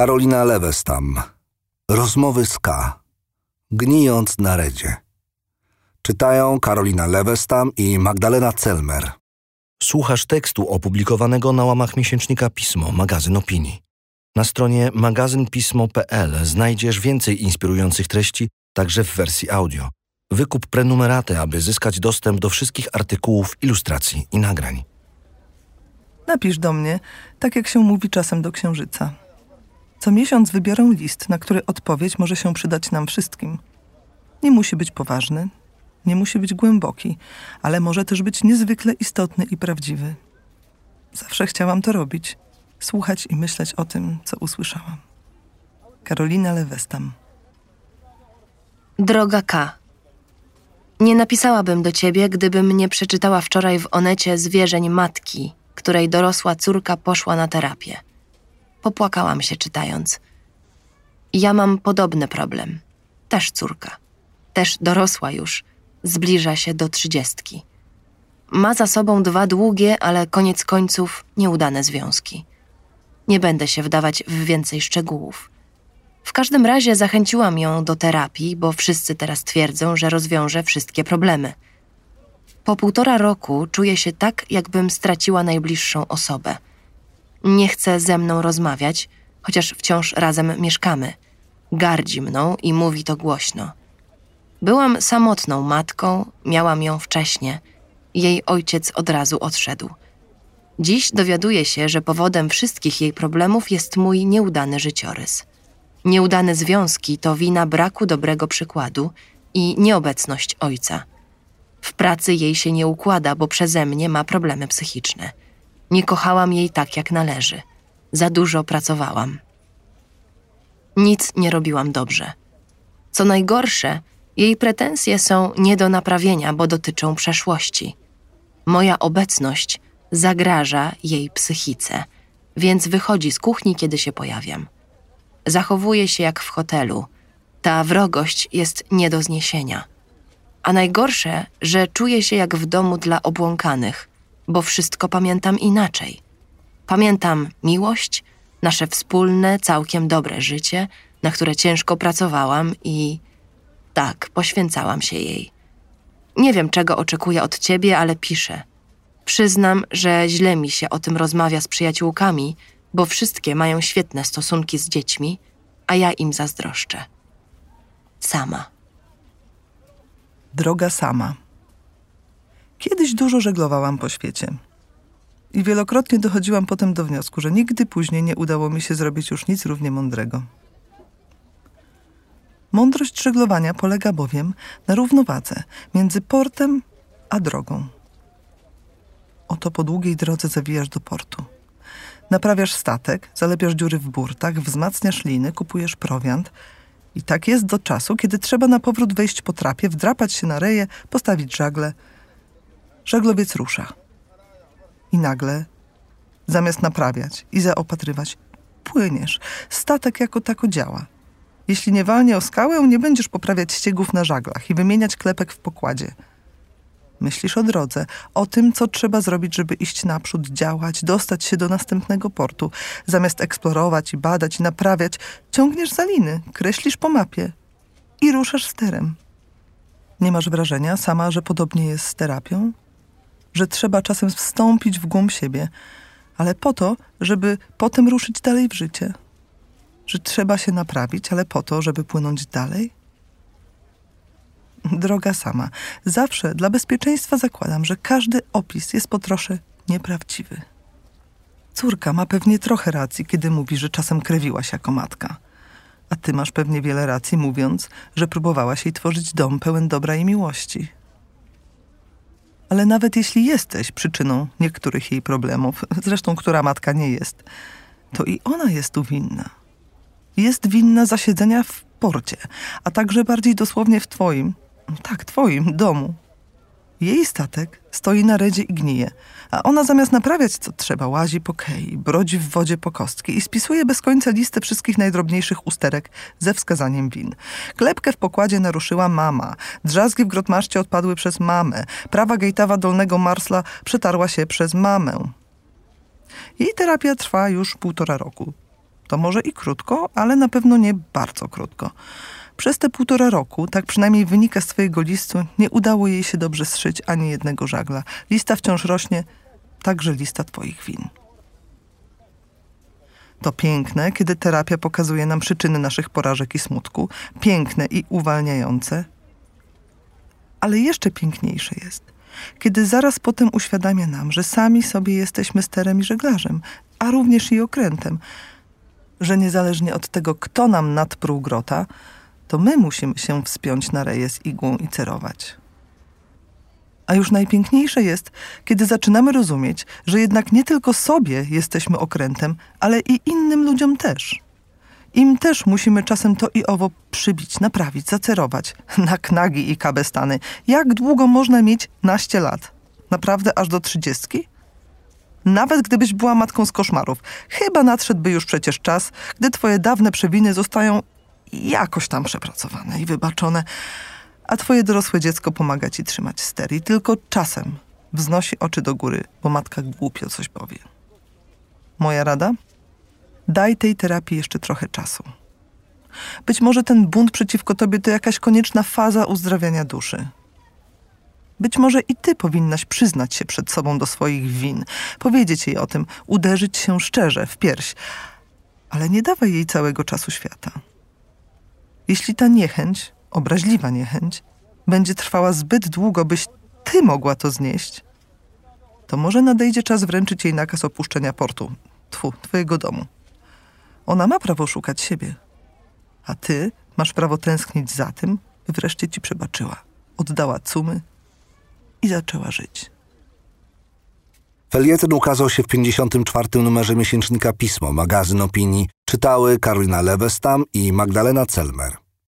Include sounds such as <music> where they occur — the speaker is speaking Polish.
Karolina Lewestam. Rozmowy z K. Gnijąc na redzie. Czytają Karolina Lewestam i Magdalena Celmer. Słuchasz tekstu opublikowanego na łamach miesięcznika Pismo, magazyn opinii. Na stronie magazynpismo.pl znajdziesz więcej inspirujących treści, także w wersji audio. Wykup prenumeraty, aby zyskać dostęp do wszystkich artykułów, ilustracji i nagrań. Napisz do mnie, tak jak się mówi czasem do księżyca. Co miesiąc wybiorę list, na który odpowiedź może się przydać nam wszystkim. Nie musi być poważny, nie musi być głęboki, ale może też być niezwykle istotny i prawdziwy. Zawsze chciałam to robić, słuchać i myśleć o tym, co usłyszałam. Karolina Lewestam. Droga K. Nie napisałabym do ciebie, gdybym nie przeczytała wczoraj w Onecie zwierzeń matki, której dorosła córka poszła na terapię. Popłakałam się czytając. Ja mam podobny problem. Też córka. Też dorosła już. Zbliża się do trzydziestki. Ma za sobą dwa długie, ale koniec końców nieudane związki. Nie będę się wdawać w więcej szczegółów. W każdym razie zachęciłam ją do terapii, bo wszyscy teraz twierdzą, że rozwiąże wszystkie problemy. Po półtora roku czuję się tak, jakbym straciła najbliższą osobę. Nie chce ze mną rozmawiać, chociaż wciąż razem mieszkamy. Gardzi mną i mówi to głośno. Byłam samotną matką, miałam ją wcześnie. Jej ojciec od razu odszedł. Dziś dowiaduję się, że powodem wszystkich jej problemów jest mój nieudany życiorys. Nieudane związki to wina braku dobrego przykładu i nieobecność ojca. W pracy jej się nie układa, bo przeze mnie ma problemy psychiczne. Nie kochałam jej tak, jak należy. Za dużo pracowałam. Nic nie robiłam dobrze. Co najgorsze, jej pretensje są nie do naprawienia, bo dotyczą przeszłości. Moja obecność zagraża jej psychice, więc wychodzi z kuchni, kiedy się pojawiam. Zachowuje się jak w hotelu. Ta wrogość jest nie do zniesienia. A najgorsze, że czuję się jak w domu dla obłąkanych, bo wszystko pamiętam inaczej. Pamiętam miłość, nasze wspólne, całkiem dobre życie, na które ciężko pracowałam i tak, poświęcałam się jej. Nie wiem, czego oczekuję od ciebie, ale piszę. Przyznam, że źle mi się o tym rozmawia z przyjaciółkami, bo wszystkie mają świetne stosunki z dziećmi, a ja im zazdroszczę. Sama. Droga sama. Kiedyś dużo żeglowałam po świecie. I wielokrotnie dochodziłam potem do wniosku, że nigdy później nie udało mi się zrobić już nic równie mądrego. Mądrość żeglowania polega bowiem na równowadze między portem a drogą. Oto po długiej drodze zawijasz do portu. Naprawiasz statek, zalepiasz dziury w burtach, wzmacniasz liny, kupujesz prowiant. I tak jest do czasu, kiedy trzeba na powrót wejść po trapie, wdrapać się na reję, postawić żagle. Żaglowiec rusza. I nagle, zamiast naprawiać i zaopatrywać, płyniesz. Statek jako tako działa. Jeśli nie walnie o skałę, nie będziesz poprawiać ściegów na żaglach i wymieniać klepek w pokładzie. Myślisz o drodze, o tym, co trzeba zrobić, żeby iść naprzód, działać, dostać się do następnego portu. Zamiast eksplorować i badać i naprawiać, ciągniesz za liny, kreślisz po mapie i ruszasz sterem. Nie masz wrażenia sama, że podobnie jest z terapią? Że trzeba czasem wstąpić w głąb siebie, ale po to, żeby potem ruszyć dalej w życie. Że trzeba się naprawić, ale po to, żeby płynąć dalej? Droga sama, zawsze dla bezpieczeństwa zakładam, że każdy opis jest po trosze nieprawdziwy. Córka ma pewnie trochę racji, kiedy mówi, że czasem krewiłaś jako matka. A ty masz pewnie wiele racji, mówiąc, że próbowałaś jej tworzyć dom pełen dobra i miłości. Ale nawet jeśli jesteś przyczyną niektórych jej problemów, <laughs> zresztą która matka nie jest, to i ona jest tu winna. Jest winna zasiedzenia w porcie, a także bardziej dosłownie w twoim, tak, twoim domu. Jej statek stoi na redzie i gnije, a ona zamiast naprawiać co trzeba, łazi po kei, brodzi w wodzie po kostki i spisuje bez końca listę wszystkich najdrobniejszych usterek ze wskazaniem win. Klepkę w pokładzie naruszyła mama, drzazgi w grotmaszcie odpadły przez mamę, prawa gejtawa dolnego marsla przetarła się przez mamę. Jej terapia trwa już półtora roku. To może i krótko, ale na pewno nie bardzo krótko. Przez te półtora roku, tak przynajmniej wynika z twojego listu, nie udało jej się dobrze zszyć ani jednego żagla. Lista wciąż rośnie, także lista twoich win. To piękne, kiedy terapia pokazuje nam przyczyny naszych porażek i smutku. Piękne i uwalniające. Ale jeszcze piękniejsze jest, kiedy zaraz potem uświadamia nam, że sami sobie jesteśmy sterem i żeglarzem, a również i okrętem. Że niezależnie od tego, kto nam nadprół grota, to my musimy się wspiąć na z igłą i cerować. A już najpiękniejsze jest, kiedy zaczynamy rozumieć, że jednak nie tylko sobie jesteśmy okrętem, ale i innym ludziom też. Im też musimy czasem to i owo przybić, naprawić, zacerować. <laughs> Na knagi i kabestany. Jak długo można mieć naście lat? Naprawdę aż do trzydziestki? Nawet gdybyś była matką z koszmarów, chyba nadszedłby już przecież czas, gdy twoje dawne przewiny zostają jakoś tam przepracowane i wybaczone, a twoje dorosłe dziecko pomaga ci trzymać ster i tylko czasem wznosi oczy do góry, bo matka głupio coś powie. Moja rada? Daj tej terapii jeszcze trochę czasu. Być może ten bunt przeciwko tobie to jakaś konieczna faza uzdrawiania duszy. Być może i ty powinnaś przyznać się przed sobą do swoich win, powiedzieć jej o tym, uderzyć się szczerze w pierś, ale nie dawaj jej całego czasu świata. Jeśli ta niechęć, obraźliwa niechęć, będzie trwała zbyt długo, byś ty mogła to znieść, to może nadejdzie czas wręczyć jej nakaz opuszczenia portu, tfu, twojego domu. Ona ma prawo szukać siebie, a ty masz prawo tęsknić za tym, by wreszcie ci przebaczyła, oddała cumy i zaczęła żyć. Felieton ukazał się w 54. numerze miesięcznika Pismo, magazyn opinii. Czytały Karolina Lewestam i Magdalena Celmer.